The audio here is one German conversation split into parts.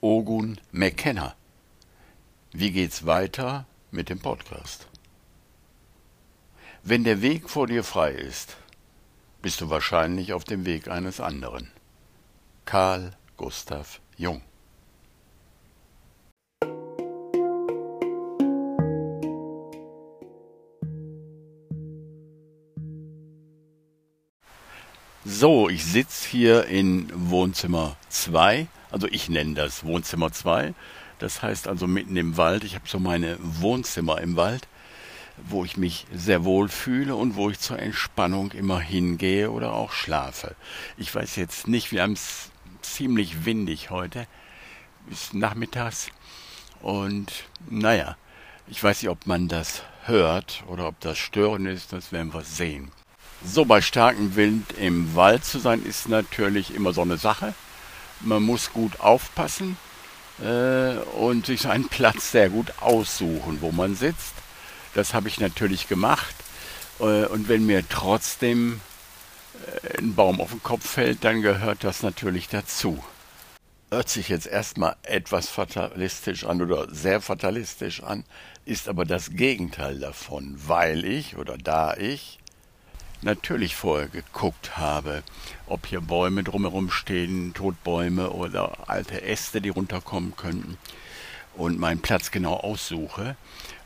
Ogun McKenna. Wie geht's weiter mit dem Podcast? Wenn der Weg vor dir frei ist, bist du wahrscheinlich auf dem Weg eines anderen. Karl Gustav Jung So, ich sitze hier in Wohnzimmer 2. Also ich nenne das Wohnzimmer 2. Das heißt also mitten im Wald. Ich habe so meine Wohnzimmer im Wald, wo ich mich sehr wohl fühle und wo ich zur Entspannung immer hingehe oder auch schlafe. Ich weiß jetzt nicht, wir haben es ziemlich windig heute bis nachmittags. Und naja, ich weiß nicht, ob man das hört oder ob das störend ist, das werden wir sehen. So, bei starkem Wind im Wald zu sein, ist natürlich immer so eine Sache. Man muss gut aufpassen äh, und sich einen Platz sehr gut aussuchen, wo man sitzt. Das habe ich natürlich gemacht. Äh, und wenn mir trotzdem äh, ein Baum auf den Kopf fällt, dann gehört das natürlich dazu. Hört sich jetzt erstmal etwas fatalistisch an oder sehr fatalistisch an, ist aber das Gegenteil davon, weil ich oder da ich natürlich vorher geguckt habe, ob hier Bäume drumherum stehen, Totbäume oder alte Äste, die runterkommen könnten und meinen Platz genau aussuche.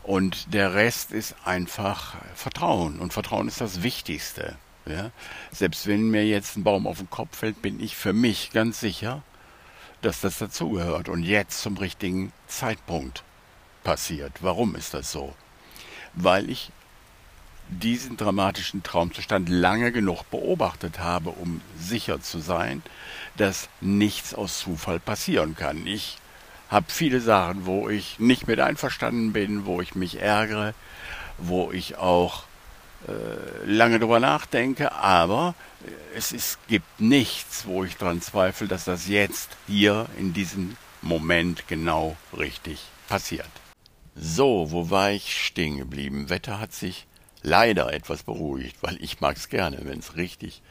Und der Rest ist einfach Vertrauen. Und Vertrauen ist das Wichtigste. Ja? Selbst wenn mir jetzt ein Baum auf den Kopf fällt, bin ich für mich ganz sicher, dass das dazugehört und jetzt zum richtigen Zeitpunkt passiert. Warum ist das so? Weil ich diesen dramatischen Traumzustand lange genug beobachtet habe, um sicher zu sein, dass nichts aus Zufall passieren kann. Ich habe viele Sachen, wo ich nicht mit einverstanden bin, wo ich mich ärgere, wo ich auch äh, lange drüber nachdenke, aber es ist, gibt nichts, wo ich daran zweifle, dass das jetzt hier in diesem Moment genau richtig passiert. So, wo war ich stehen geblieben? Wetter hat sich leider etwas beruhigt, weil ich mag's gerne, wenn es richtig,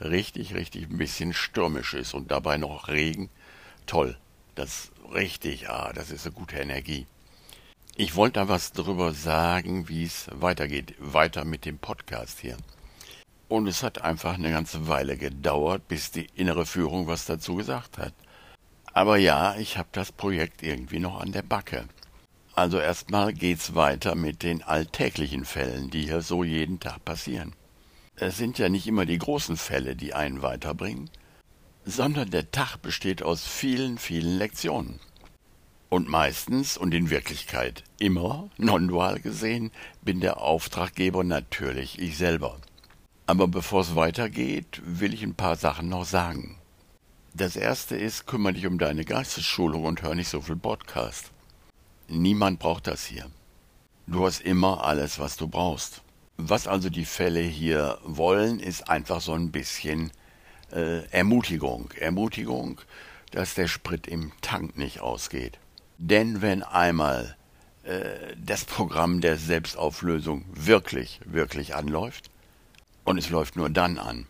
richtig, richtig ein bisschen stürmisch ist und dabei noch Regen. Toll. Das richtig, ah, das ist eine gute Energie. Ich wollte da was drüber sagen, wie es weitergeht, weiter mit dem Podcast hier. Und es hat einfach eine ganze Weile gedauert, bis die innere Führung was dazu gesagt hat. Aber ja, ich habe das Projekt irgendwie noch an der Backe. Also erstmal geht's weiter mit den alltäglichen Fällen, die hier so jeden Tag passieren. Es sind ja nicht immer die großen Fälle, die einen weiterbringen, sondern der Tag besteht aus vielen, vielen Lektionen. Und meistens und in Wirklichkeit immer, non-dual gesehen, bin der Auftraggeber natürlich ich selber. Aber bevor es weitergeht, will ich ein paar Sachen noch sagen. Das erste ist, kümmere dich um deine Geistesschulung und hör nicht so viel Podcast. Niemand braucht das hier. Du hast immer alles, was du brauchst. Was also die Fälle hier wollen, ist einfach so ein bisschen äh, Ermutigung. Ermutigung, dass der Sprit im Tank nicht ausgeht. Denn wenn einmal äh, das Programm der Selbstauflösung wirklich, wirklich anläuft, und es läuft nur dann an,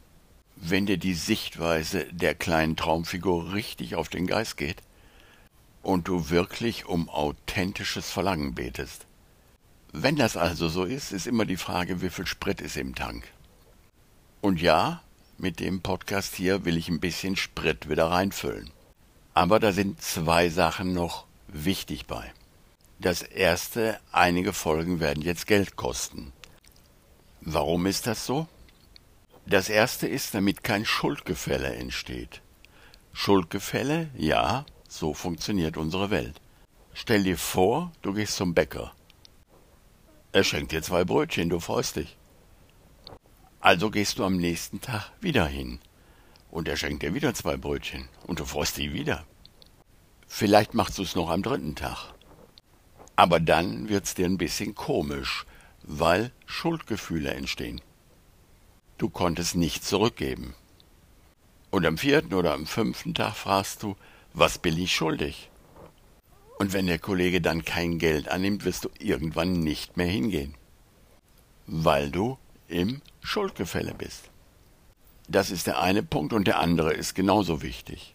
wenn dir die Sichtweise der kleinen Traumfigur richtig auf den Geist geht, und du wirklich um authentisches Verlangen betest. Wenn das also so ist, ist immer die Frage, wie viel Sprit ist im Tank. Und ja, mit dem Podcast hier will ich ein bisschen Sprit wieder reinfüllen. Aber da sind zwei Sachen noch wichtig bei. Das erste, einige Folgen werden jetzt Geld kosten. Warum ist das so? Das erste ist, damit kein Schuldgefälle entsteht. Schuldgefälle, ja, so funktioniert unsere Welt. Stell dir vor, du gehst zum Bäcker. Er schenkt dir zwei Brötchen, du freust dich. Also gehst du am nächsten Tag wieder hin. Und er schenkt dir wieder zwei Brötchen. Und du freust dich wieder. Vielleicht machst du es noch am dritten Tag. Aber dann wird's dir ein bisschen komisch, weil Schuldgefühle entstehen. Du konntest nicht zurückgeben. Und am vierten oder am fünften Tag fragst du, was bin ich schuldig? Und wenn der Kollege dann kein Geld annimmt, wirst du irgendwann nicht mehr hingehen, weil du im Schuldgefälle bist. Das ist der eine Punkt und der andere ist genauso wichtig.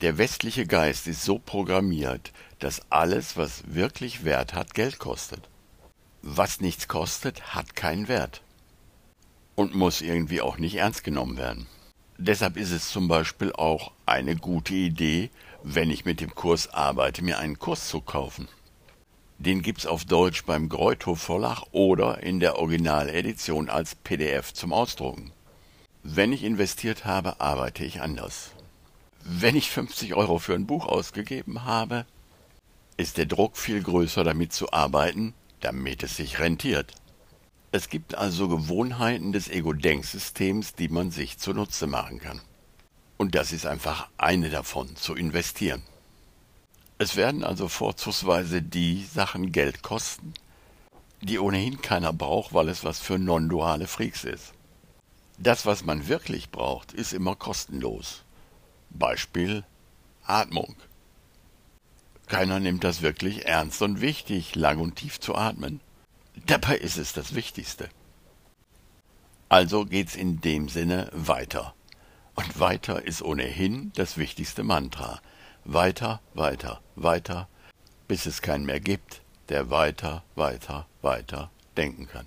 Der westliche Geist ist so programmiert, dass alles, was wirklich Wert hat, Geld kostet. Was nichts kostet, hat keinen Wert. Und muss irgendwie auch nicht ernst genommen werden. Deshalb ist es zum Beispiel auch eine gute Idee, wenn ich mit dem Kurs arbeite, mir einen Kurs zu kaufen. Den gibt's auf Deutsch beim Greuthof Verlag oder in der Originaledition als PDF zum Ausdrucken. Wenn ich investiert habe, arbeite ich anders. Wenn ich 50 Euro für ein Buch ausgegeben habe, ist der Druck viel größer, damit zu arbeiten, damit es sich rentiert. Es gibt also Gewohnheiten des Ego-Denksystems, die man sich zunutze machen kann. Und das ist einfach eine davon, zu investieren. Es werden also vorzugsweise die Sachen Geld kosten, die ohnehin keiner braucht, weil es was für non-duale Freaks ist. Das, was man wirklich braucht, ist immer kostenlos. Beispiel Atmung. Keiner nimmt das wirklich ernst und wichtig, lang und tief zu atmen. Dabei ist es das Wichtigste. Also geht's in dem Sinne weiter. Und weiter ist ohnehin das wichtigste Mantra. Weiter, weiter, weiter, bis es keinen mehr gibt, der weiter, weiter, weiter denken kann.